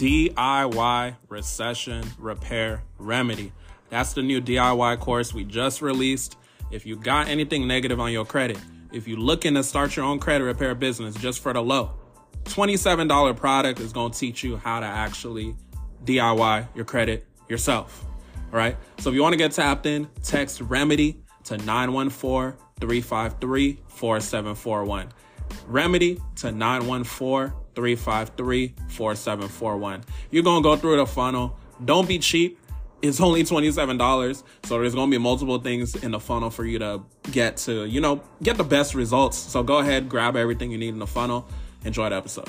DIY Recession Repair Remedy. That's the new DIY course we just released. If you got anything negative on your credit, if you're looking to start your own credit repair business just for the low, $27 product is going to teach you how to actually DIY your credit yourself. All right. So if you want to get tapped in, text remedy to 914 353 4741. Remedy to 914 353 4741. You're going to go through the funnel. Don't be cheap. It's only $27. So there's going to be multiple things in the funnel for you to get to, you know, get the best results. So go ahead, grab everything you need in the funnel. Enjoy the episode.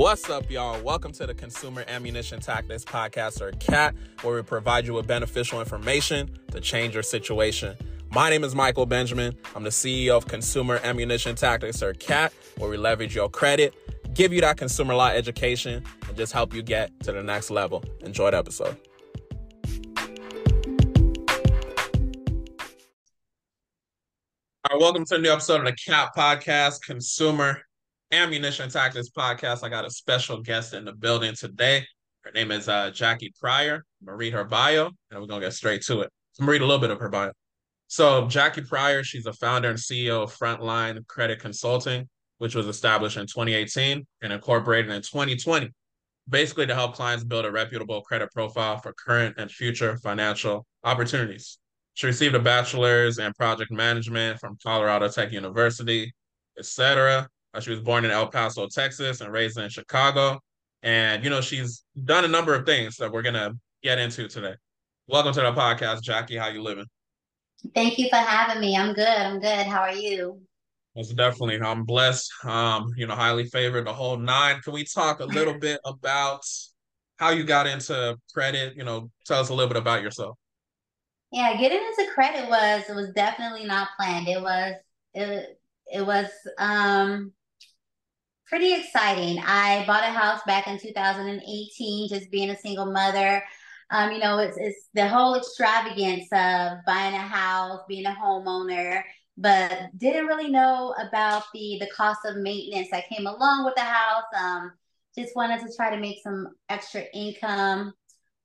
What's up, y'all? Welcome to the Consumer Ammunition Tactics Podcast, or CAT, where we provide you with beneficial information to change your situation. My name is Michael Benjamin. I'm the CEO of Consumer Ammunition Tactics, or CAT, where we leverage your credit, give you that consumer law education, and just help you get to the next level. Enjoy the episode. All right, welcome to a new episode of the CAT Podcast, Consumer Ammunition Tactics podcast. I got a special guest in the building today. Her name is uh, Jackie Pryor. I'm gonna read her bio, and we're gonna get straight to it. I'm gonna read a little bit of her bio. So Jackie Pryor, she's a founder and CEO of Frontline Credit Consulting, which was established in 2018 and incorporated in 2020, basically to help clients build a reputable credit profile for current and future financial opportunities. She received a bachelor's in project management from Colorado Tech University, etc. Uh, she was born in El Paso, Texas, and raised in Chicago. And you know, she's done a number of things that we're gonna get into today. Welcome to the podcast, Jackie. How you living? Thank you for having me. I'm good. I'm good. How are you? Most definitely. I'm blessed. Um, you know, highly favored, the whole nine. Can we talk a little bit about how you got into credit? You know, tell us a little bit about yourself. Yeah, getting into credit was it was definitely not planned. It was it it was um pretty exciting. I bought a house back in 2018, just being a single mother. Um, you know, it's it's the whole extravagance of buying a house, being a homeowner, but didn't really know about the the cost of maintenance that came along with the house. Um, just wanted to try to make some extra income.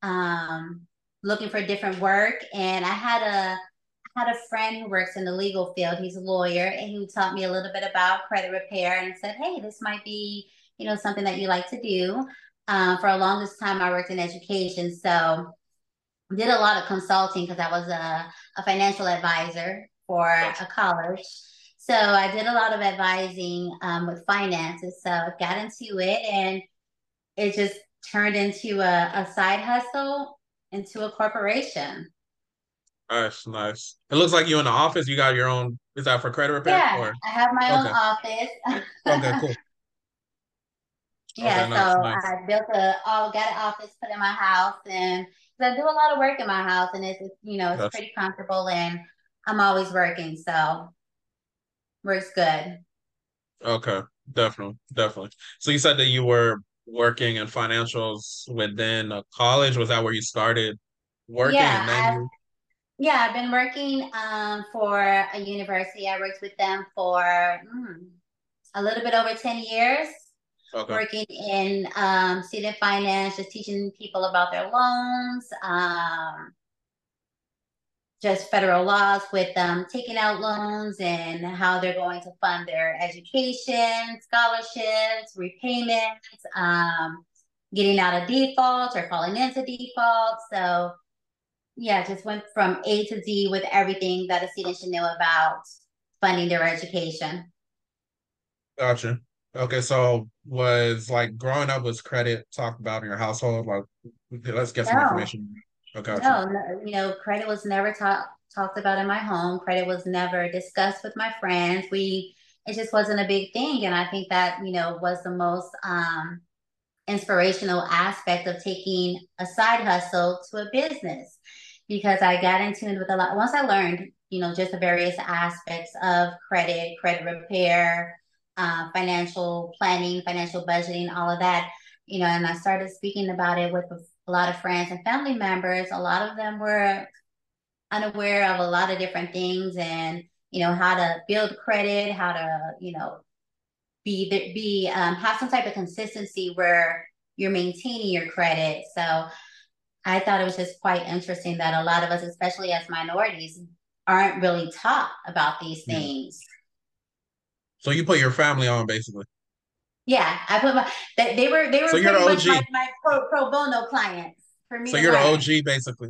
Um, looking for different work, and I had a had a friend who works in the legal field. He's a lawyer, and he taught me a little bit about credit repair and said, "Hey, this might be, you know, something that you like to do." Uh, for a longest time, I worked in education, so did a lot of consulting because I was a, a financial advisor for a college. So I did a lot of advising um, with finances. So I got into it, and it just turned into a, a side hustle into a corporation. Nice, nice. It looks like you in the office. You got your own. Is that for credit repair? Yeah, or? I have my okay. own office. okay, cool. Yeah, okay, nice, so nice. I built a all got an office put in my house, and I do a lot of work in my house, and it's you know it's That's... pretty comfortable, and I'm always working, so works good. Okay, definitely, definitely. So you said that you were working in financials within a college. Was that where you started working? Yeah, and then you yeah, I've been working um, for a university. I worked with them for mm, a little bit over 10 years. Okay. Working in um, student finance, just teaching people about their loans, um, just federal laws with taking out loans and how they're going to fund their education, scholarships, repayments, um, getting out of default or falling into default. So yeah, just went from A to Z with everything that a student should know about funding their education. Gotcha. Okay, so was like growing up was credit talked about in your household? Like, let's get some no. information. Okay. No, no, you know, credit was never talked talked about in my home. Credit was never discussed with my friends. We it just wasn't a big thing, and I think that you know was the most um, inspirational aspect of taking a side hustle to a business because I got in tune with a lot. Once I learned, you know, just the various aspects of credit, credit repair, uh, financial planning, financial budgeting, all of that, you know, and I started speaking about it with a lot of friends and family members. A lot of them were unaware of a lot of different things and you know how to build credit, how to you know be be um, have some type of consistency where you're maintaining your credit. So I thought it was just quite interesting that a lot of us, especially as minorities, aren't really taught about these things. So you put your family on basically. Yeah, I put my they, they were they were so pretty much my, my pro, pro bono clients for me. So you're learn. the OG basically.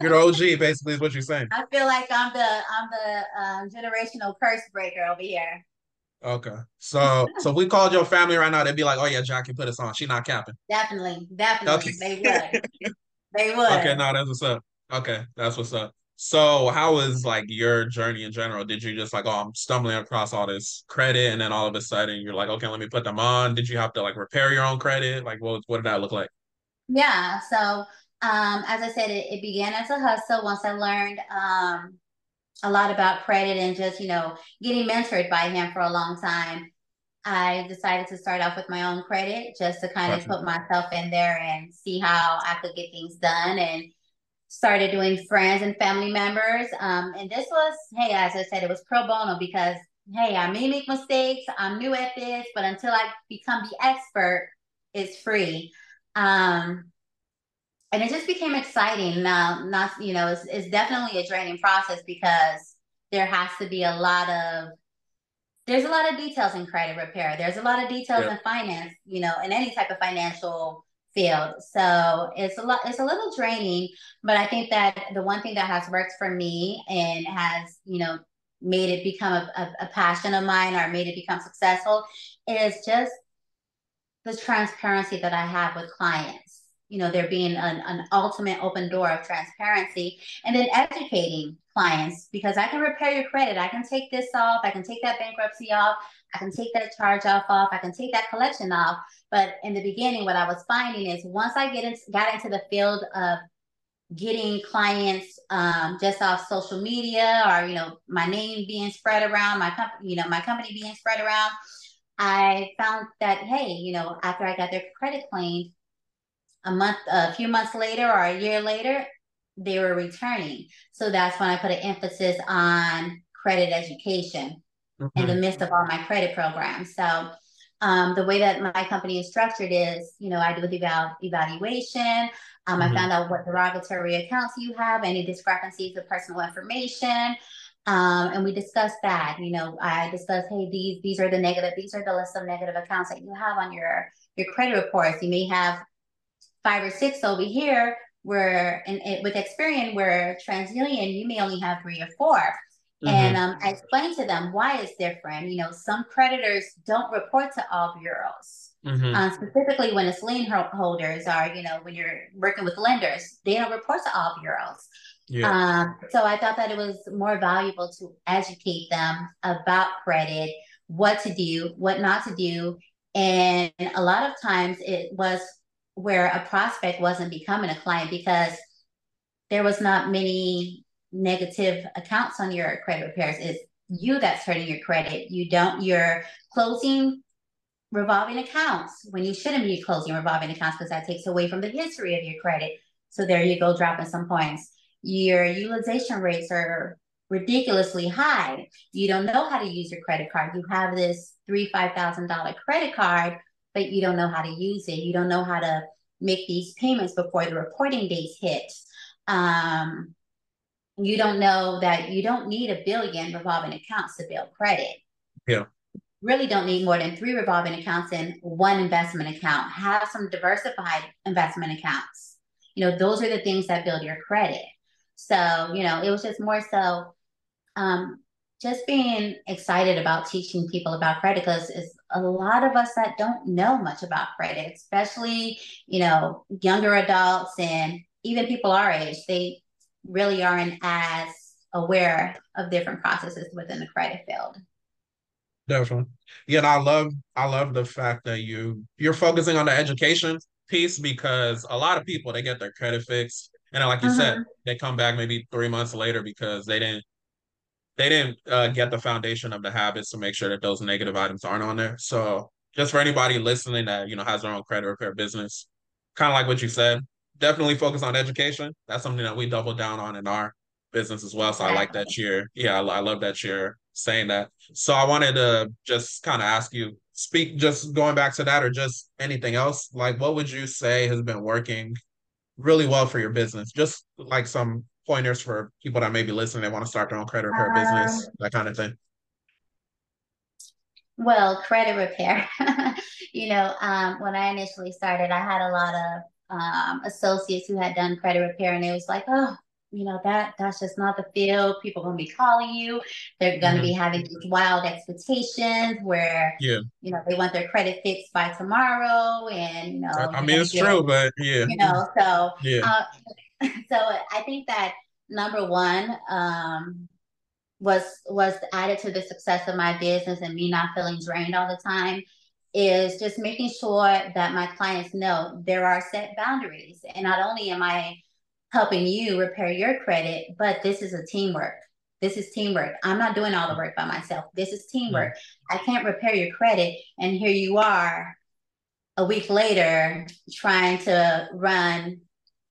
you're the OG basically is what you're saying. I feel like I'm the I'm the um, generational curse breaker over here. Okay. So so if we called your family right now, they'd be like, Oh yeah, Jackie put us on. She not capping. Definitely, definitely. Okay. They would. they would. Okay, no, that's what's up. Okay, that's what's up. So how was like your journey in general? Did you just like, oh, I'm stumbling across all this credit, and then all of a sudden you're like, okay, let me put them on. Did you have to like repair your own credit? Like, what what did that look like? Yeah. So um, as I said, it, it began as a hustle. Once I learned um, a lot about credit and just, you know, getting mentored by him for a long time, I decided to start off with my own credit just to kind gotcha. of put myself in there and see how I could get things done and started doing friends and family members. Um, and this was, hey, as I said, it was pro bono because, hey, I may make mistakes. I'm new at this, but until I become the expert, it's free. Um, and it just became exciting. Now, not you know, it's, it's definitely a draining process because there has to be a lot of there's a lot of details in credit repair. There's a lot of details yeah. in finance, you know, in any type of financial field. So it's a lot, it's a little draining, but I think that the one thing that has worked for me and has, you know, made it become a, a, a passion of mine or made it become successful is just the transparency that I have with clients you know, there being an, an ultimate open door of transparency and then educating clients because I can repair your credit. I can take this off. I can take that bankruptcy off. I can take that charge off off. I can take that collection off. But in the beginning, what I was finding is once I get into, got into the field of getting clients um, just off social media or you know my name being spread around, my company, you know my company being spread around, I found that hey, you know after I got their credit claimed, a month, a few months later or a year later, they were returning. So that's when I put an emphasis on credit education mm-hmm. in the midst of all my credit programs. So um, the way that my company is structured is, you know, I do the eval- evaluation. Um, mm-hmm. I found out what derogatory accounts you have, any discrepancies of personal information. Um, and we discussed that. You know, I discussed, hey, these these are the negative, these are the list of negative accounts that you have on your your credit reports. You may have five or six over here where and with Experian where TransUnion you may only have three or 4 mm-hmm. And um, I explained to them why it's different. You know, some creditors don't report to all bureaus. Mm-hmm. Uh, specifically when it's lien holders are, you know when you're working with lenders they don't report to all bureaus yeah. Um, so i thought that it was more valuable to educate them about credit what to do what not to do and a lot of times it was where a prospect wasn't becoming a client because there was not many negative accounts on your credit repairs. It's you that's hurting your credit. You don't, you're closing revolving accounts when you shouldn't be closing revolving accounts because that takes away from the history of your credit. So there you go, dropping some points. Your utilization rates are ridiculously high. You don't know how to use your credit card. You have this three, five thousand dollar credit card but you don't know how to use it. You don't know how to make these payments before the reporting dates hit. Um, you don't know that you don't need a billion revolving accounts to build credit. Yeah. Really don't need more than three revolving accounts and one investment account. Have some diversified investment accounts. You know, those are the things that build your credit. So, you know, it was just more so um, just being excited about teaching people about credit because it's a lot of us that don't know much about credit, especially, you know, younger adults and even people our age, they really aren't as aware of different processes within the credit field. Definitely. Yeah, and I love I love the fact that you you're focusing on the education piece because a lot of people they get their credit fixed and like you uh-huh. said, they come back maybe three months later because they didn't they didn't uh, get the foundation of the habits to make sure that those negative items aren't on there. So just for anybody listening that you know has their own credit repair business, kind of like what you said, definitely focus on education. That's something that we double down on in our business as well. So I like that you're, yeah, I, I love that you're saying that. So I wanted to just kind of ask you, speak, just going back to that, or just anything else. Like, what would you say has been working really well for your business? Just like some pointers for people that may be listening, they want to start their own credit repair um, business, that kind of thing. Well, credit repair. you know, um, when I initially started, I had a lot of um, associates who had done credit repair, and it was like, oh, you know that that's just not the field. People are gonna be calling you. They're gonna mm-hmm. be having these wild expectations where yeah, you know they want their credit fixed by tomorrow, and you know. I mean, it's true, but yeah, you know, so yeah. Uh, so I think that number one um, was was added to the success of my business and me not feeling drained all the time is just making sure that my clients know there are set boundaries. And not only am I helping you repair your credit, but this is a teamwork. This is teamwork. I'm not doing all the work by myself. This is teamwork. I can't repair your credit. And here you are a week later trying to run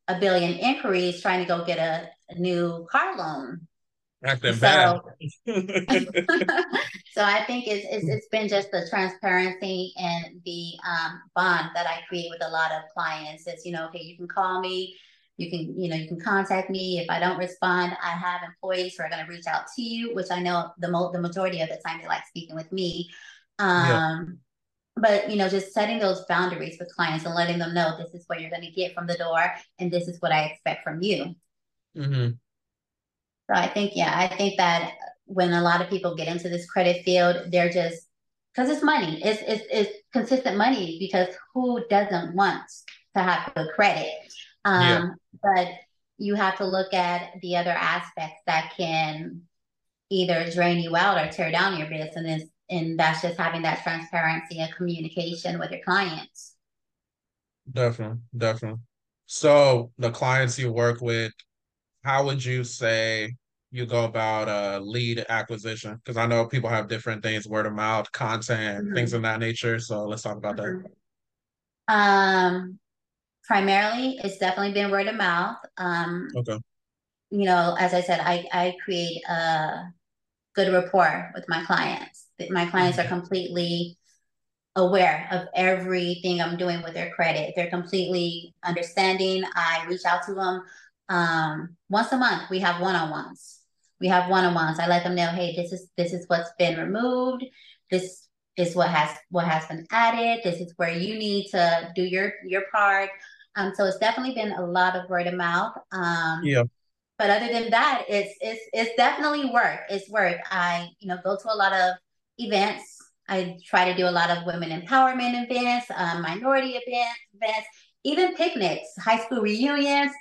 a billion inquiries, trying to go get a, a new car loan. So, bad. so I think it's, it's it's been just the transparency and the um, bond that I create with a lot of clients. It's you know, okay, you can call me, you can you know you can contact me. If I don't respond, I have employees who are going to reach out to you, which I know the mo- the majority of the time they like speaking with me. Um. But you know, just setting those boundaries with clients and letting them know this is what you're going to get from the door, and this is what I expect from you. Mm-hmm. So I think, yeah, I think that when a lot of people get into this credit field, they're just because it's money. It's, it's it's consistent money because who doesn't want to have good credit? Um, yeah. But you have to look at the other aspects that can either drain you out or tear down your business, and that's just having that transparency and communication with your clients. Definitely, definitely. So the clients you work with, how would you say you go about uh, lead acquisition? Because I know people have different things, word of mouth, content, mm-hmm. things of that nature. So let's talk about mm-hmm. that. Um, primarily, it's definitely been word of mouth. Um, okay. You know, as I said, I I create a good rapport with my clients. My clients are completely aware of everything I'm doing with their credit. They're completely understanding. I reach out to them um, once a month. We have one-on-ones we have one-on-ones. I let them know, hey, this is this is what's been removed. This is what has what has been added. This is where you need to do your your part. Um, so it's definitely been a lot of word of mouth. Um, yeah. But other than that, it's it's it's definitely work. It's work. I you know go to a lot of events. I try to do a lot of women empowerment events, um, minority events, events, even picnics, high school reunions.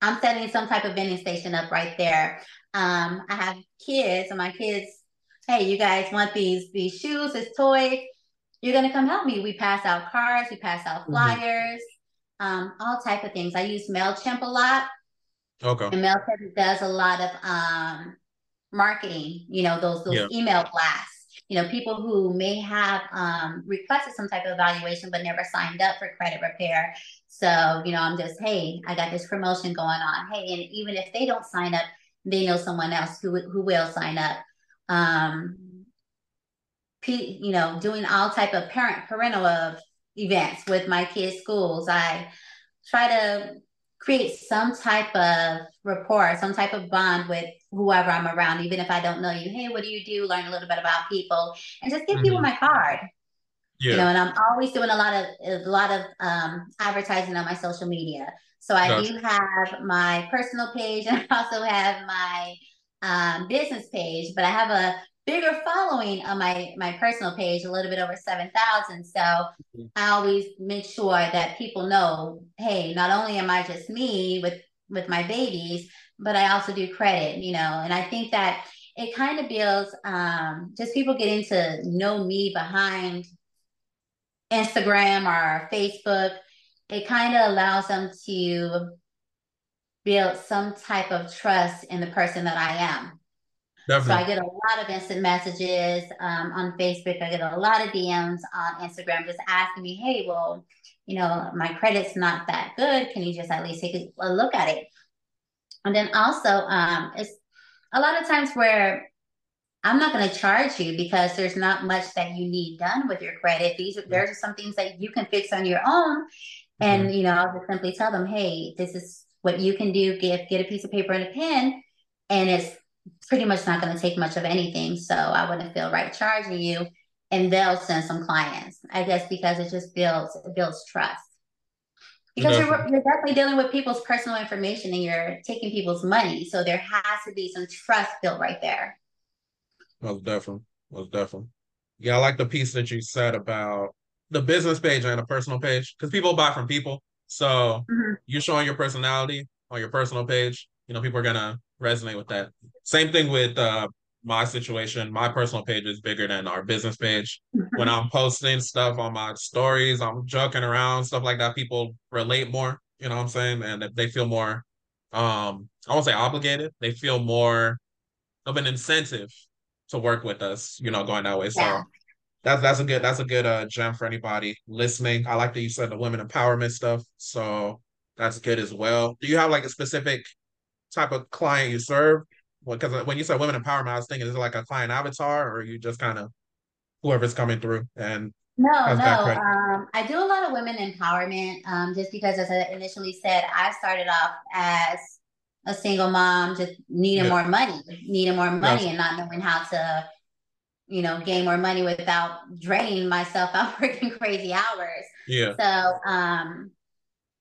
I'm setting some type of vending station up right there. Um, I have kids, and my kids, hey, you guys want these these shoes, this toy? You're gonna come help me. We pass out cards, we pass out mm-hmm. flyers, mm-hmm. um, all type of things. I use Mailchimp a lot. Okay. And Mailchimp does a lot of um, marketing. You know, those those yeah. email blasts. You know, people who may have um, requested some type of evaluation but never signed up for credit repair. So, you know, I'm just, hey, I got this promotion going on. Hey, and even if they don't sign up, they know someone else who who will sign up. Um, you know, doing all type of parent parental of events with my kids' schools. I try to create some type of rapport, some type of bond with whoever I'm around, even if I don't know you. Hey, what do you do? Learn a little bit about people, and just give mm-hmm. people my card. Yeah. You know, and I'm always doing a lot of a lot of um, advertising on my social media. So I gotcha. do have my personal page and I also have my um, business page, but I have a bigger following on my my personal page, a little bit over seven thousand. So mm-hmm. I always make sure that people know, hey, not only am I just me with with my babies, but I also do credit, you know. And I think that it kind of builds um, just people getting to know me behind Instagram or Facebook it kind of allows them to build some type of trust in the person that I am. Definitely. So I get a lot of instant messages um, on Facebook. I get a lot of DMs on Instagram just asking me, hey, well, you know, my credit's not that good. Can you just at least take a look at it? And then also, um, it's a lot of times where I'm not going to charge you because there's not much that you need done with your credit. These are, there's some things that you can fix on your own. And, mm-hmm. you know, I'll just simply tell them, hey, this is what you can do. Get, get a piece of paper and a pen. And it's pretty much not going to take much of anything. So I wouldn't feel right charging you. And they'll send some clients, I guess, because it just builds, it builds trust. Because you're, you're definitely dealing with people's personal information and you're taking people's money. So there has to be some trust built right there. Most definitely. Most definitely. Yeah, I like the piece that you said about the business page and the personal page because people buy from people. So mm-hmm. you showing your personality on your personal page, you know, people are gonna resonate with that. Same thing with uh my situation. My personal page is bigger than our business page. Mm-hmm. When I'm posting stuff on my stories, I'm joking around, stuff like that. People relate more, you know what I'm saying? And they feel more um I won't say obligated. They feel more of an incentive to work with us, you know, going that way. So yeah. that's that's a good that's a good uh gem for anybody listening. I like that you said the women empowerment stuff. So that's good as well. Do you have like a specific type of client you serve? Because when you said women empowerment, I was thinking is it like a client avatar or you just kind of whoever's coming through and no, no. Um, I do a lot of women empowerment um, just because, as I initially said, I started off as a single mom just needing yeah. more money, needing more money, yes. and not knowing how to, you know, gain more money without draining myself out working crazy hours. Yeah. So, um,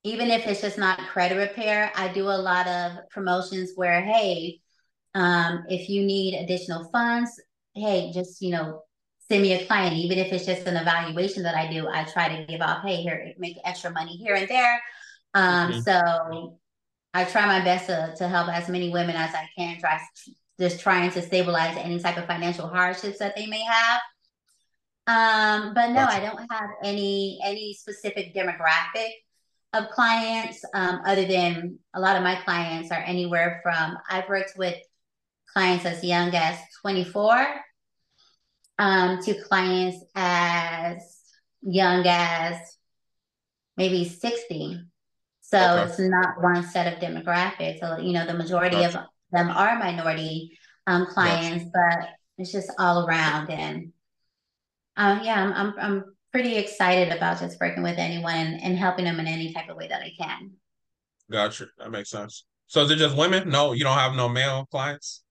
even if it's just not credit repair, I do a lot of promotions where, hey, um, if you need additional funds, hey, just you know, send me a client. Even if it's just an evaluation that I do, I try to give off, hey, here, make extra money here and there. Um, mm-hmm. So I try my best to, to help as many women as I can, try just trying to stabilize any type of financial hardships that they may have. Um, but no, I don't have any any specific demographic of clients um, other than a lot of my clients are anywhere from I've worked with clients as young as 24 um, to clients as young as maybe 60. So okay. it's not one set of demographics. So, you know, the majority gotcha. of them are minority um, clients, gotcha. but it's just all around. And uh, yeah, I'm, I'm, I'm pretty excited about just working with anyone and, and helping them in any type of way that I can. Gotcha. That makes sense. So is it just women? No, you don't have no male clients?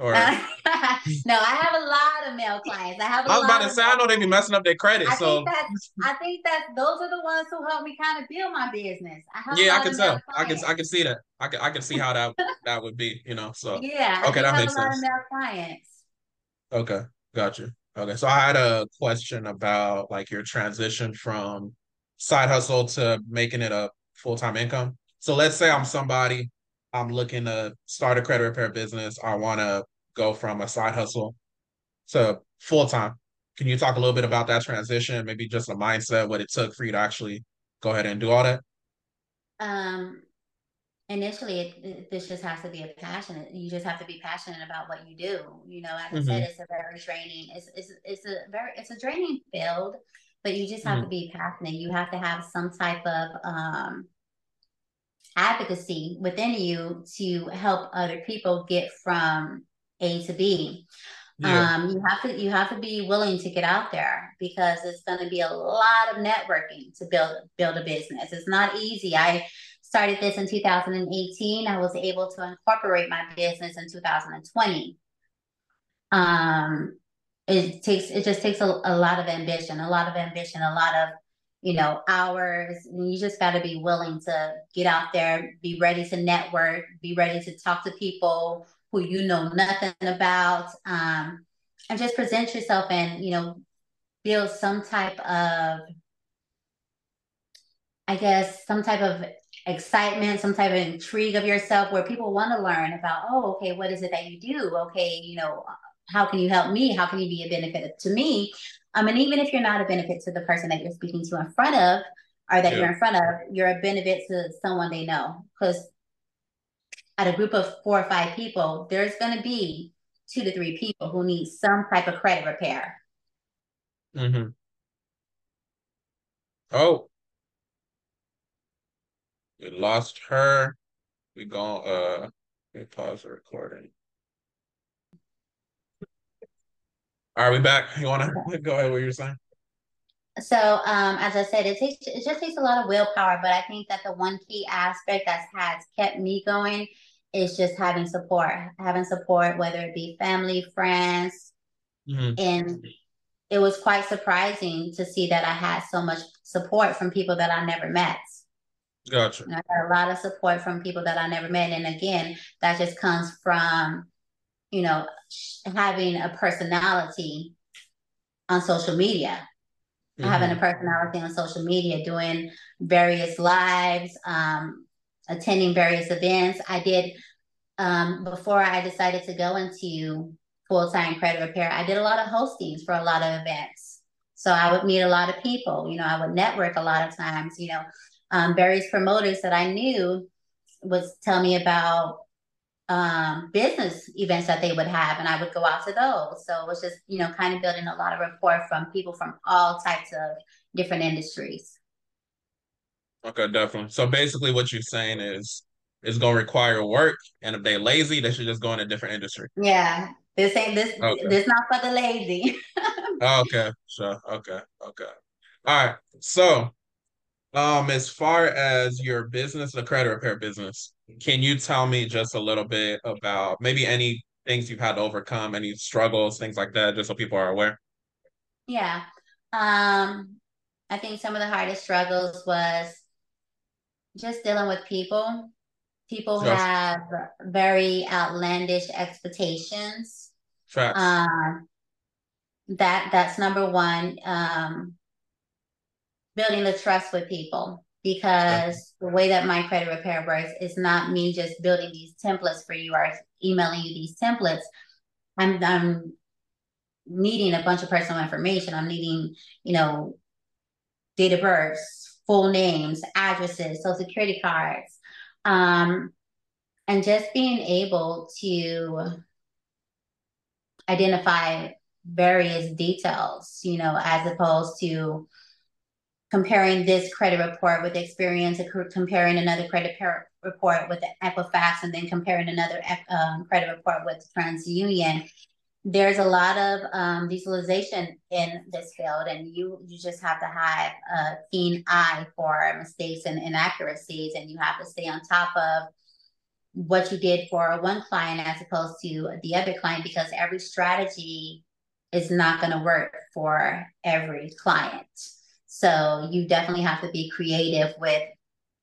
Or no, I have a lot of male clients. I have. I was about to say, I know they be messing up their credit. I so think that I think that those are the ones who help me kind of build my business. I yeah, I can tell. I can I can see that. I can I can see how that that would be. You know. So yeah. Okay, that makes sense. male clients. Okay, got you. Okay, so I had a question about like your transition from side hustle to making it a full time income. So let's say I'm somebody I'm looking to start a credit repair business. I want to go from a side hustle to full time. Can you talk a little bit about that transition? Maybe just a mindset, what it took for you to actually go ahead and do all that. Um, initially, it, this just has to be a passion. You just have to be passionate about what you do. You know, like mm-hmm. I said, it's a very draining. It's it's it's a very it's a draining field, but you just have mm-hmm. to be passionate. You have to have some type of um advocacy within you to help other people get from A to B. Yeah. Um, you have to you have to be willing to get out there because it's going to be a lot of networking to build build a business. It's not easy. I started this in 2018. I was able to incorporate my business in 2020. Um, it takes it just takes a, a lot of ambition, a lot of ambition, a lot of you know, hours. And you just got to be willing to get out there, be ready to network, be ready to talk to people who you know nothing about, um, and just present yourself and, you know, build some type of, I guess, some type of excitement, some type of intrigue of yourself where people want to learn about, oh, okay, what is it that you do? Okay, you know, how can you help me? How can you be a benefit to me? Um, and even if you're not a benefit to the person that you're speaking to in front of, or that yeah. you're in front of, you're a benefit to someone they know. Because at a group of four or five people, there's going to be two to three people who need some type of credit repair. Mm-hmm. Oh, we lost her. We go. Uh, me pause the recording. Are we back? You want to go ahead? What you're saying? So, um, as I said, it takes it just takes a lot of willpower, but I think that the one key aspect that has kept me going is just having support, having support, whether it be family, friends, mm-hmm. and it was quite surprising to see that I had so much support from people that I never met. Gotcha. I got a lot of support from people that I never met, and again, that just comes from, you know, having a personality on social media mm-hmm. having a personality on social media, doing various lives, um, attending various events. I did um, before I decided to go into full time credit repair. I did a lot of hostings for a lot of events. So I would meet a lot of people. You know, I would network a lot of times. You know, um, various promoters that I knew was tell me about um, business events that they would have, and I would go out to those. So it was just, you know, kind of building a lot of rapport from people from all types of different industries. Okay, definitely. So basically, what you're saying is it's going to require work, and if they're lazy, they should just go in a different industry. Yeah, this ain't this. Okay. This not for the lazy. okay, sure. Okay, okay. All right. So, um, as far as your business, the credit repair business, can you tell me just a little bit about maybe any things you've had to overcome, any struggles, things like that, just so people are aware? Yeah. Um, I think some of the hardest struggles was just dealing with people. People yes. have very outlandish expectations. Facts. Um, that that's number one. Um, building the trust with people because the way that my credit repair works is not me just building these templates for you or emailing you these templates. I'm I'm needing a bunch of personal information. I'm needing, you know, date of birth, full names, addresses, social security cards. Um, and just being able to identify various details, you know, as opposed to comparing this credit report with Experian, comparing another credit report with Equifax, and then comparing another um, credit report with TransUnion. There's a lot of um, visualization in this field, and you you just have to have a keen eye for mistakes and inaccuracies, and you have to stay on top of what you did for one client as opposed to the other client because every strategy is not going to work for every client. So you definitely have to be creative with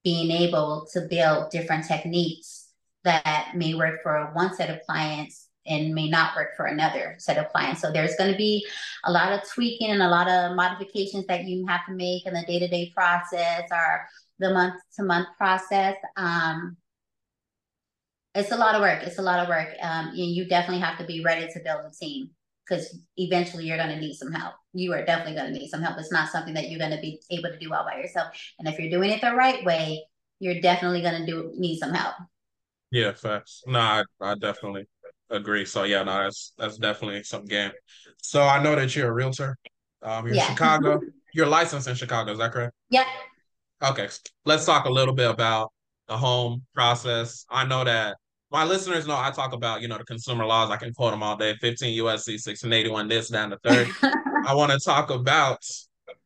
being able to build different techniques that may work for one set of clients and may not work for another set of clients. So there's going to be a lot of tweaking and a lot of modifications that you have to make in the day-to-day process or the month-to-month process. Um, it's a lot of work. It's a lot of work. Um, and you definitely have to be ready to build a team because eventually you're going to need some help. You are definitely going to need some help. It's not something that you're going to be able to do all by yourself. And if you're doing it the right way, you're definitely going to do need some help. Yeah, facts. No, I, I definitely agree. So yeah, no, that's that's definitely some game. So I know that you're a realtor. Um, you're yeah. in Chicago. you're licensed in Chicago. Is that correct? Yeah. Okay. Let's talk a little bit about the home process. I know that my listeners know I talk about, you know, the consumer laws. I can quote them all day 15 USC 1681, this, down the third. I want to talk about,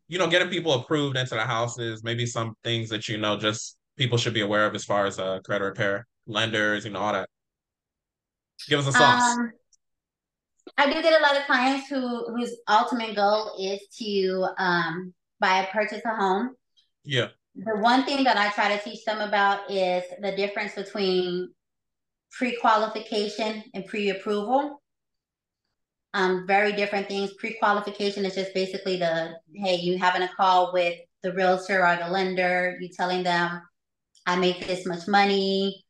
you know, getting people approved into the houses, maybe some things that, you know, just people should be aware of as far as uh, credit repair, lenders, you know, all that. Give us a sauce. Um, I do get a lot of clients who whose ultimate goal is to um, buy a purchase a home. Yeah. The one thing that I try to teach them about is the difference between pre-qualification and pre-approval. Um, very different things. Pre-qualification is just basically the, hey, you having a call with the realtor or the lender, you telling them, I make this much money,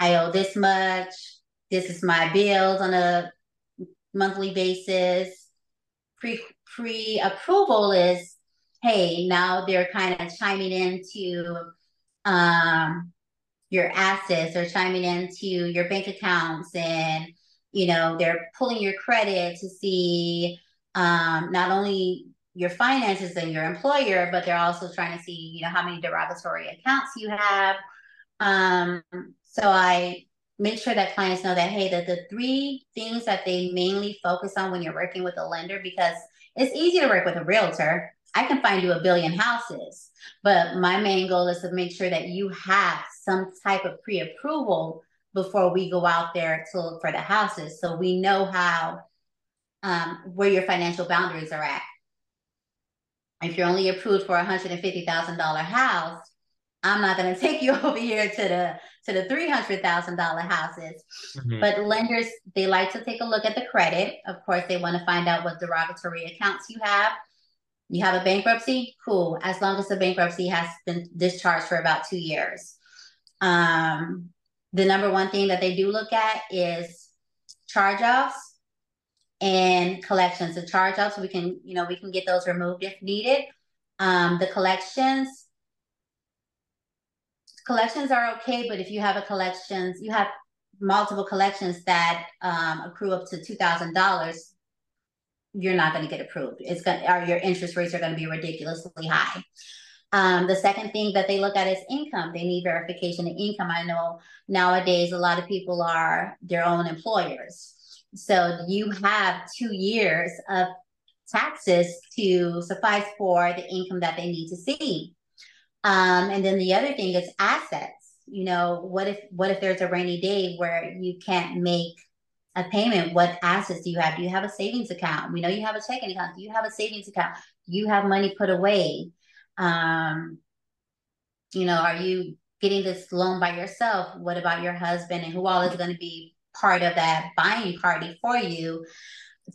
I owe this much, this is my bills on a monthly basis. Pre pre approval is, hey, now they're kind of chiming into um, your assets or chiming into your bank accounts and you know, they're pulling your credit to see um, not only your finances and your employer, but they're also trying to see, you know, how many derogatory accounts you have. Um, so I make sure that clients know that, hey, that the three things that they mainly focus on when you're working with a lender, because it's easy to work with a realtor. I can find you a billion houses, but my main goal is to make sure that you have some type of pre-approval before we go out there to look for the houses. So we know how um, where your financial boundaries are at. If you're only approved for a hundred and fifty thousand dollar house, I'm not going to take you over here to the to the three hundred thousand dollar houses. Mm-hmm. But lenders they like to take a look at the credit. Of course, they want to find out what derogatory accounts you have. You have a bankruptcy, cool. As long as the bankruptcy has been discharged for about two years. Um, the number one thing that they do look at is charge offs and collections. The charge offs, we can, you know, we can get those removed if needed. Um, the collections, collections are okay, but if you have a collections, you have multiple collections that um, accrue up to two thousand dollars, you're not going to get approved. It's going, or your interest rates are going to be ridiculously high. Um, the second thing that they look at is income. They need verification of income. I know nowadays a lot of people are their own employers. So you have two years of taxes to suffice for the income that they need to see. Um, and then the other thing is assets. You know, what if what if there's a rainy day where you can't make a payment? What assets do you have? Do you have a savings account? We know you have a checking account. Do you have a savings account? Do you have money put away? Um, you know, are you getting this loan by yourself? What about your husband and who all is going to be part of that buying party for you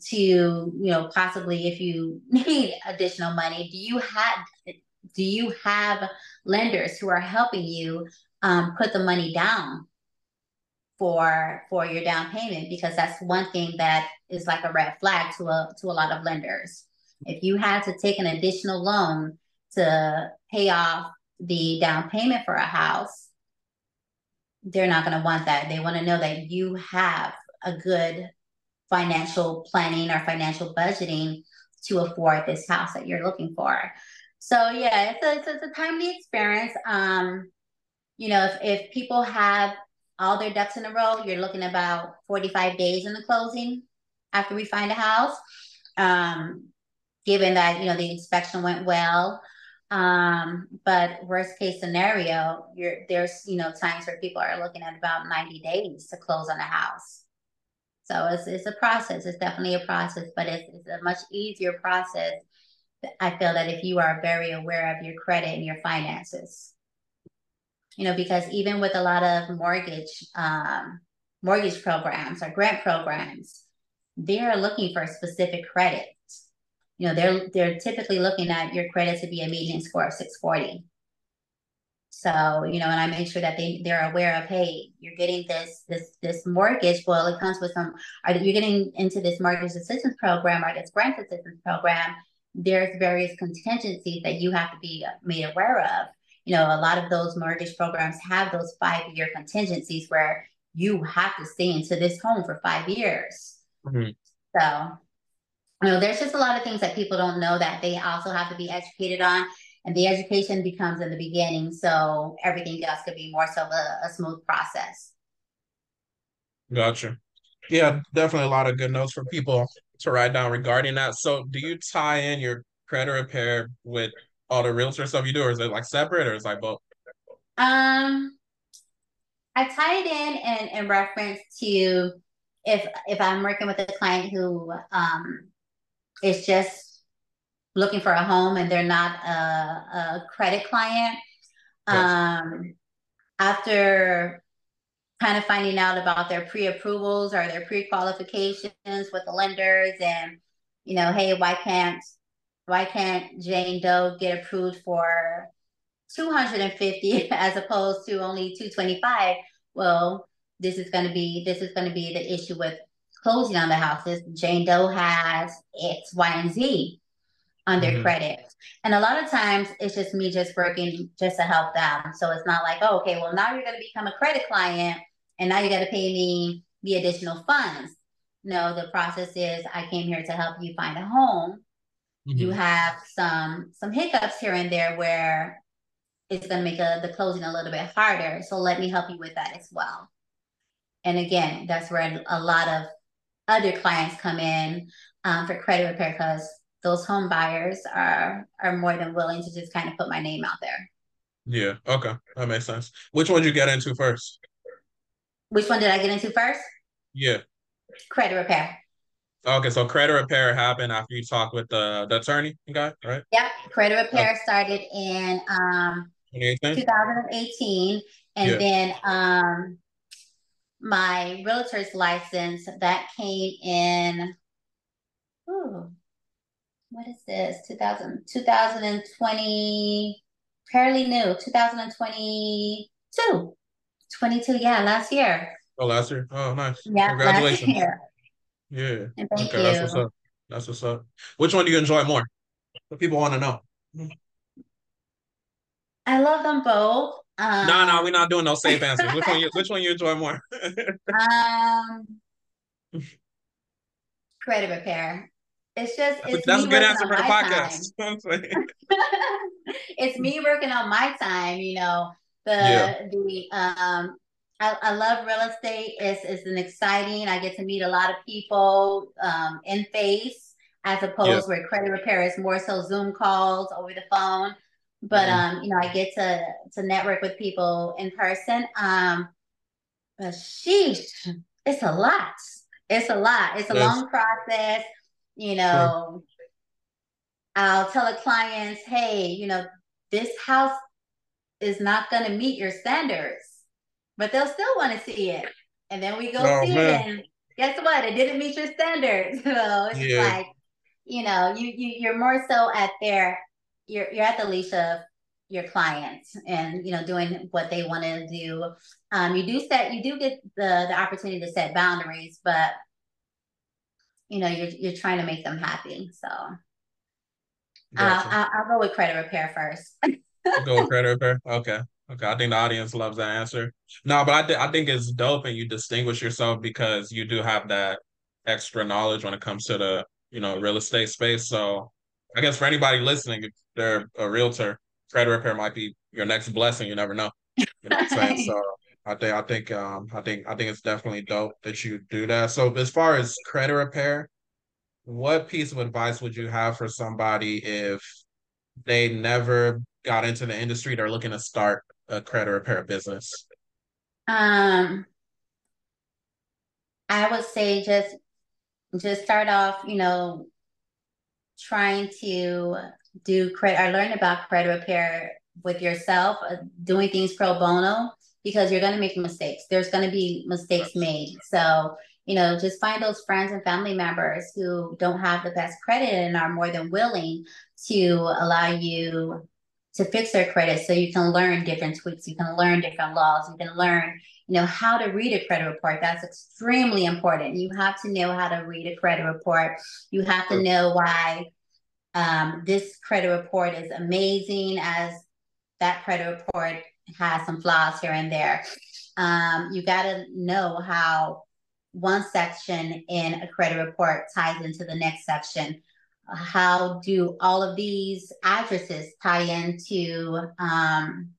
to you know possibly if you need additional money do you have do you have lenders who are helping you um, put the money down for for your down payment because that's one thing that is like a red flag to a to a lot of lenders if you had to take an additional loan to pay off the down payment for a house they're not going to want that. They want to know that you have a good financial planning or financial budgeting to afford this house that you're looking for. So yeah, it's a, it's a, timely experience. Um, you know, if, if people have all their ducks in a row, you're looking about 45 days in the closing after we find a house. Um, given that, you know, the inspection went well, um, but worst case scenario, you're there's you know times where people are looking at about 90 days to close on a house. So it's it's a process. It's definitely a process, but it's it's a much easier process. I feel that if you are very aware of your credit and your finances. You know, because even with a lot of mortgage um, mortgage programs or grant programs, they're looking for specific credit you know, they're they're typically looking at your credit to be a median score of 640. So, you know, and I make sure that they they're aware of, hey, you're getting this this this mortgage. Well, it comes with some. Are you getting into this mortgage assistance program or this grant assistance program? There's various contingencies that you have to be made aware of. You know, a lot of those mortgage programs have those five year contingencies where you have to stay into this home for five years. Mm-hmm. So you know, there's just a lot of things that people don't know that they also have to be educated on. And the education becomes in the beginning. So everything else could be more so a, a smooth process. Gotcha. Yeah, definitely a lot of good notes for people to write down regarding that. So do you tie in your credit repair with all the realtor stuff you do, or is it like separate or is it like both? Um I tie it in in, in reference to if if I'm working with a client who um is just looking for a home and they're not a, a credit client. Um, after kind of finding out about their pre-approvals or their pre-qualifications with the lenders and you know hey why can't why can't jane doe get approved for 250 as opposed to only 225 well this is going to be this is going to be the issue with closing on the houses, Jane Doe has X, Y, and Z on their mm-hmm. credit. And a lot of times it's just me just working just to help them. So it's not like, oh, okay, well, now you're going to become a credit client and now you got to pay me the additional funds. no, the process is I came here to help you find a home. Mm-hmm. You have some some hiccups here and there where it's going to make a, the closing a little bit harder. So let me help you with that as well. And again, that's where a lot of other clients come in um, for credit repair because those home buyers are are more than willing to just kind of put my name out there. Yeah. Okay, that makes sense. Which one did you get into first? Which one did I get into first? Yeah. Credit repair. Okay, so credit repair happened after you talked with the, the attorney guy, right? Yep. Credit repair okay. started in um 2018. And yeah. then um my realtor's license that came in ooh, what is this? 2000 2020 fairly new, 2022. 22, yeah, last year. Oh, last year. Oh, nice. Yeah, Congratulations. Last year. Yeah. And thank okay, you. that's what's up. That's what's up. Which one do you enjoy more? What people want to know. I love them both. Um, no, no, we're not doing no safe answers. which one you which one you enjoy more? um credit repair. It's just it's that's a good answer for the podcast. it's me working on my time, you know. The yeah. the um I, I love real estate. It's it's an exciting. I get to meet a lot of people um in face as opposed where credit repair is more so Zoom calls over the phone. But mm-hmm. um, you know, I get to to network with people in person. Um but sheesh, it's a lot. It's a lot. It's a yes. long process you know, sure. I'll tell the clients, hey, you know, this house is not going to meet your standards, but they'll still want to see it. And then we go oh, see man. it, and guess what? It didn't meet your standards. So it's yeah. like, you know, you, you you're more so at their you're you're at the leash of your clients and you know doing what they want to do. Um, you do set you do get the the opportunity to set boundaries, but you know you're you're trying to make them happy. So gotcha. uh, I'll, I'll go with credit repair first. go with credit repair. Okay. Okay, I think the audience loves that answer. No, but I, th- I think it's dope and you distinguish yourself because you do have that extra knowledge when it comes to the you know real estate space. So I guess for anybody listening, if they're a realtor, credit repair might be your next blessing. You never know. You know what I'm saying? So I think I think um I think I think it's definitely dope that you do that. So as far as credit repair, what piece of advice would you have for somebody if they never got into the industry, they're looking to start a credit repair business? Um I would say just just start off, you know, trying to do credit or learn about credit repair with yourself, uh, doing things pro bono because you're going to make mistakes. There's going to be mistakes made. So, you know, just find those friends and family members who don't have the best credit and are more than willing to allow you to fix their credit so you can learn different tweaks, you can learn different laws, you can learn, you know, how to read a credit report. That's extremely important. You have to know how to read a credit report. You have to know why um, this credit report is amazing as that credit report has some flaws here and there. Um, you got to know how one section in a credit report ties into the next section. How do all of these addresses tie into um,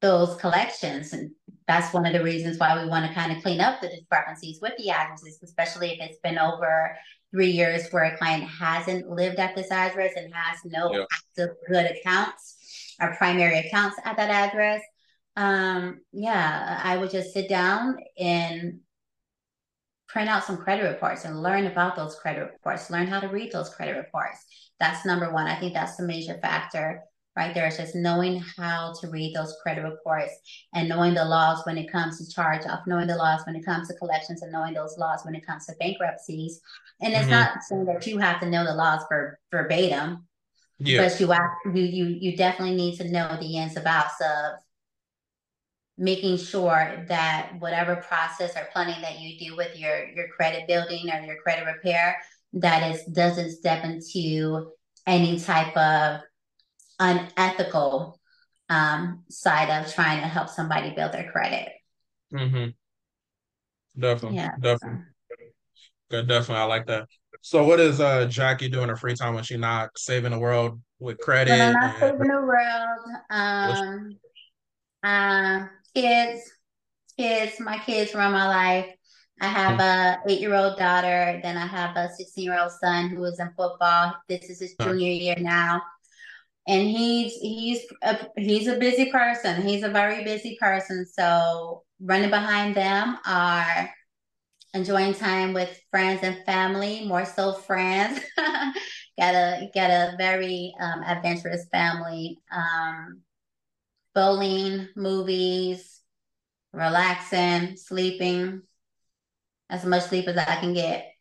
those collections? And that's one of the reasons why we want to kind of clean up the discrepancies with the addresses, especially if it's been over three years where a client hasn't lived at this address and has no yeah. active good accounts or primary accounts at that address. Um, yeah, I would just sit down and print out some credit reports and learn about those credit reports, learn how to read those credit reports. That's number one. I think that's the major factor right there. It's just knowing how to read those credit reports and knowing the laws when it comes to charge off, knowing the laws when it comes to collections and knowing those laws when it comes to bankruptcies. And it's mm-hmm. not saying that you have to know the laws for verbatim, yeah. But you, you you you definitely need to know the ins and outs of making sure that whatever process or planning that you do with your your credit building or your credit repair that is doesn't step into any type of unethical um, side of trying to help somebody build their credit. Mm-hmm. Definitely, yeah. definitely. Good, definitely. I like that. So, what is uh Jackie doing her free time when she's not saving the world with credit? When I'm not and... saving the world, um, uh, kids, kids, my kids run my life. I have a eight year old daughter. Then I have a 16 year old son who is in football. This is his junior year now. And he's he's a, he's a busy person. He's a very busy person. So running behind them are enjoying time with friends and family, more so friends. got a got a very um, adventurous family. Um, bowling, movies, relaxing, sleeping, as much sleep as I can get.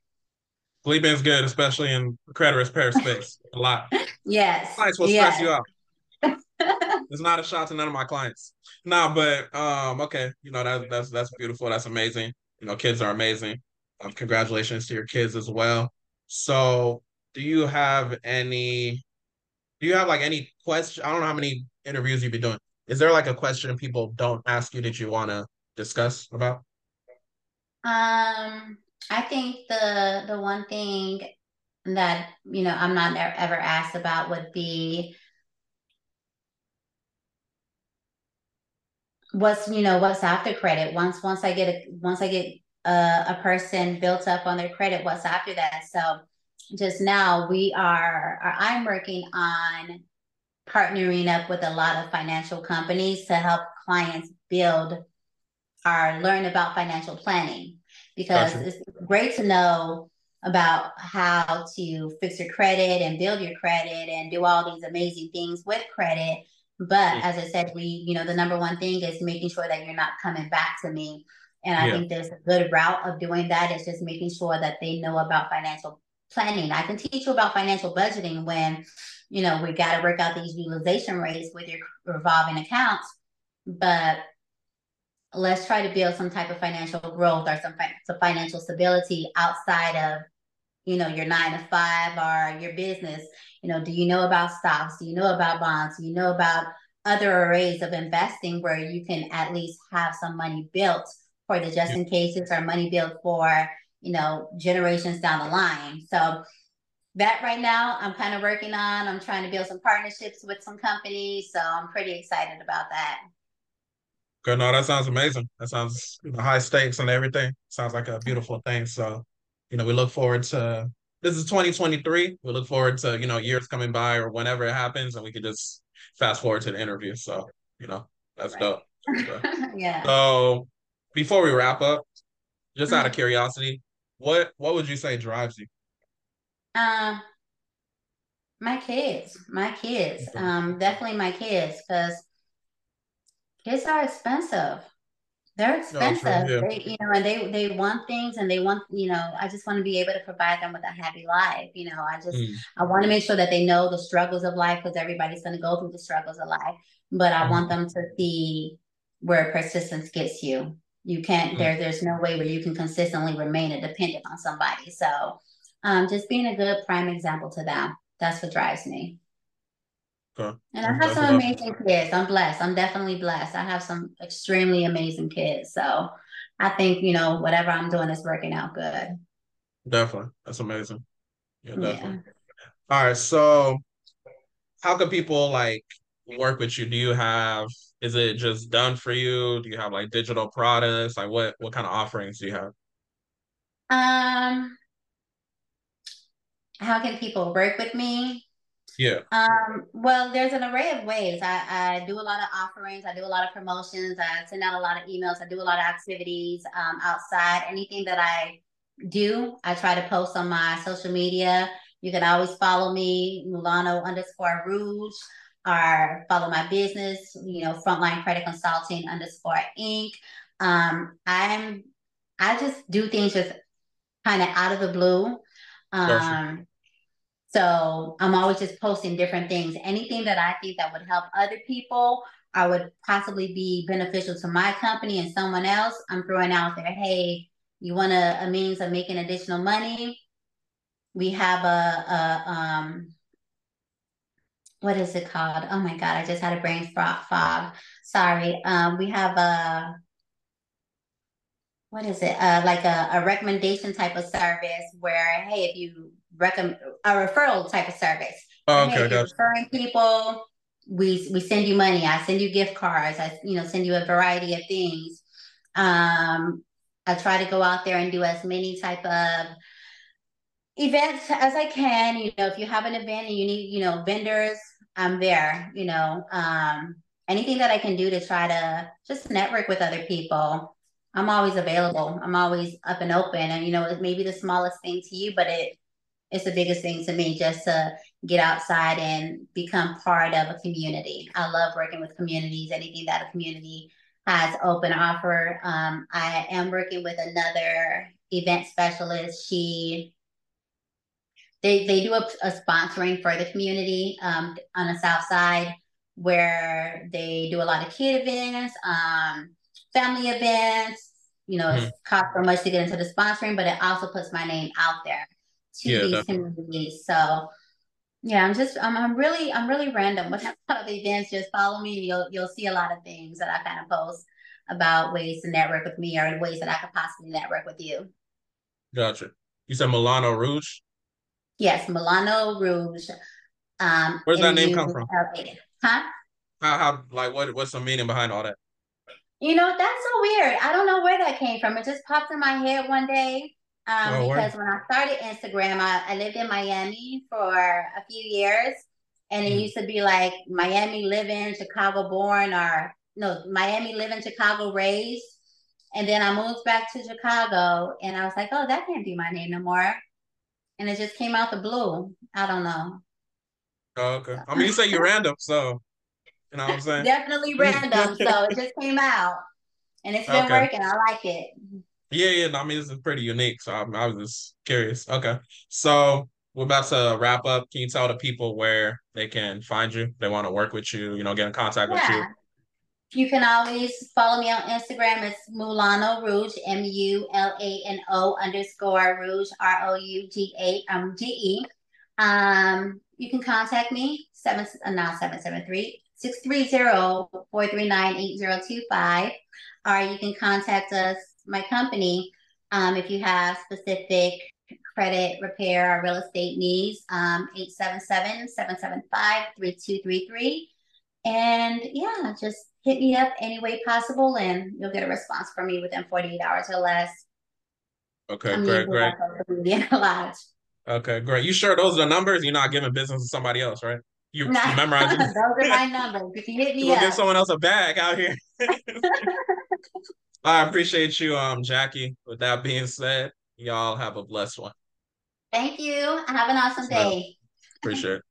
Sleeping is good, especially in credit repair space. A lot. yes. Clients will yes. stress you out. it's not a shot to none of my clients. No, but um, okay, you know that that's that's beautiful. That's amazing. You know, kids are amazing. Um, congratulations to your kids as well. So, do you have any? Do you have like any question? I don't know how many interviews you've been doing. Is there like a question people don't ask you that you want to discuss about? Um, I think the the one thing that you know I'm not ever asked about would be what's you know what's after credit. Once once I get a once I get a, a person built up on their credit, what's after that? So just now we are, are I'm working on partnering up with a lot of financial companies to help clients build or learn about financial planning because gotcha. it's great to know about how to fix your credit and build your credit and do all these amazing things with credit. But as I said, we, you know, the number one thing is making sure that you're not coming back to me. And I yeah. think there's a good route of doing that. It's just making sure that they know about financial planning. I can teach you about financial budgeting when, you know, we got to work out these utilization rates with your revolving accounts. But let's try to build some type of financial growth or some, some financial stability outside of you know your nine to five or your business you know do you know about stocks do you know about bonds do you know about other arrays of investing where you can at least have some money built for the just in cases or money built for you know generations down the line so that right now i'm kind of working on i'm trying to build some partnerships with some companies so i'm pretty excited about that Good. No, that sounds amazing. That sounds you know, high stakes and everything. Sounds like a beautiful thing. So, you know, we look forward to this is 2023. We look forward to, you know, years coming by or whenever it happens and we can just fast forward to the interview. So, you know, that's right. dope. yeah. So before we wrap up, just out of mm-hmm. curiosity, what what would you say drives you? Um my kids. My kids. Um definitely my kids because kids are expensive. They're expensive. No, yeah. They, you know, and they they want things and they want, you know, I just want to be able to provide them with a happy life. You know, I just mm. I want to make sure that they know the struggles of life because everybody's going to go through the struggles of life. But I mm. want them to see where persistence gets you. You can't mm. there there's no way where you can consistently remain a dependent on somebody. So um just being a good prime example to them. That's what drives me. Okay. And I have some amazing kids. I'm blessed. I'm definitely blessed. I have some extremely amazing kids. So I think, you know, whatever I'm doing is working out good. Definitely. That's amazing. Yeah, definitely. Yeah. All right. So how can people like work with you? Do you have is it just done for you? Do you have like digital products? Like what what kind of offerings do you have? Um how can people work with me? Yeah. Um, well, there's an array of ways. I, I do a lot of offerings. I do a lot of promotions. I send out a lot of emails. I do a lot of activities um, outside. Anything that I do, I try to post on my social media. You can always follow me, Mulano underscore Rouge, or follow my business, you know, Frontline Credit Consulting underscore Inc. Um, I'm I just do things just kind of out of the blue. Um, gotcha. So I'm always just posting different things. Anything that I think that would help other people or would possibly be beneficial to my company and someone else, I'm throwing out there, hey, you want a, a means of making additional money? We have a, a um, what is it called? Oh my God, I just had a brain fog. Sorry. Um, we have a what is it? Uh, like a, a recommendation type of service where, hey, if you recommend a referral type of service. Oh, okay, hey, you're referring people, we we send you money. I send you gift cards. I you know send you a variety of things. Um, I try to go out there and do as many type of events as I can. You know, if you have an event and you need, you know, vendors, I'm there. You know, um, anything that I can do to try to just network with other people. I'm always available. I'm always up and open. And you know, it may be the smallest thing to you, but it it's the biggest thing to me just to get outside and become part of a community. I love working with communities, anything that a community has open offer. Um, I am working with another event specialist. She they they do a, a sponsoring for the community um, on the south side where they do a lot of kid events, um, family events. You know, mm-hmm. it's cost so much to get into the sponsoring, but it also puts my name out there to yeah, these definitely. communities. So yeah, I'm just I'm, I'm really I'm really random with a lot of events. Just follow me, you'll you'll see a lot of things that I kind of post about ways to network with me or ways that I could possibly network with you. Gotcha. You said Mulano Rouge. Yes, Mulano Rouge. Um, Where's that name come from? Huh? How how like what what's the meaning behind all that? You know, that's so weird. I don't know where that came from. It just popped in my head one day. Um, oh, because when I started Instagram, I, I, lived in Miami for a few years, and it mm. used to be like Miami living, Chicago born, or no, Miami living, Chicago raised. And then I moved back to Chicago, and I was like, oh, that can't be my name no more. And it just came out the blue. I don't know. Oh, okay. I mean, you say you're random, so you know what I'm saying? Definitely random. so it just came out, and it's been okay. working. I like it. Yeah, yeah. No, I mean, this is pretty unique. So I, I was just curious. Okay. So we're about to wrap up. Can you tell the people where they can find you? They want to work with you, you know, get in contact yeah. with you. You can always follow me on Instagram. It's Mulano Rouge, M U L A N O underscore Rouge, R O U G A um G E. Um, you can contact me seven uh, not seven seven three six three zero four three nine eight zero two five, or you can contact us my company, um, if you have specific credit repair or real estate needs, um, 877-775-3233. And yeah, just hit me up any way possible and you'll get a response from me within 48 hours or less. Okay, I'm great, great. Okay, great. You sure those are the numbers? You're not giving business to somebody else, right? You, nah, memorize those are my numbers. If you can hit me you up. Give someone else a bag out here. I appreciate you, um, Jackie. With that being said, y'all have a blessed one. Thank you. Have an awesome day. Appreciate it.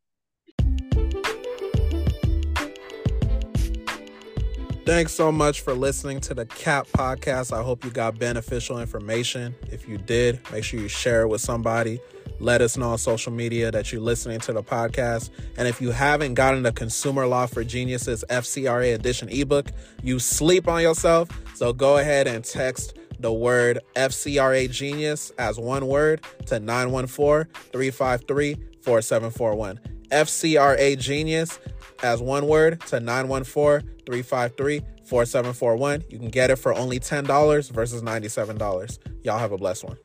Thanks so much for listening to the CAT podcast. I hope you got beneficial information. If you did, make sure you share it with somebody. Let us know on social media that you're listening to the podcast. And if you haven't gotten the Consumer Law for Geniuses FCRA edition ebook, you sleep on yourself. So go ahead and text the word FCRA Genius as one word to 914 353 4741. FCRA Genius as one word to 914 353 4741. You can get it for only $10 versus $97. Y'all have a blessed one.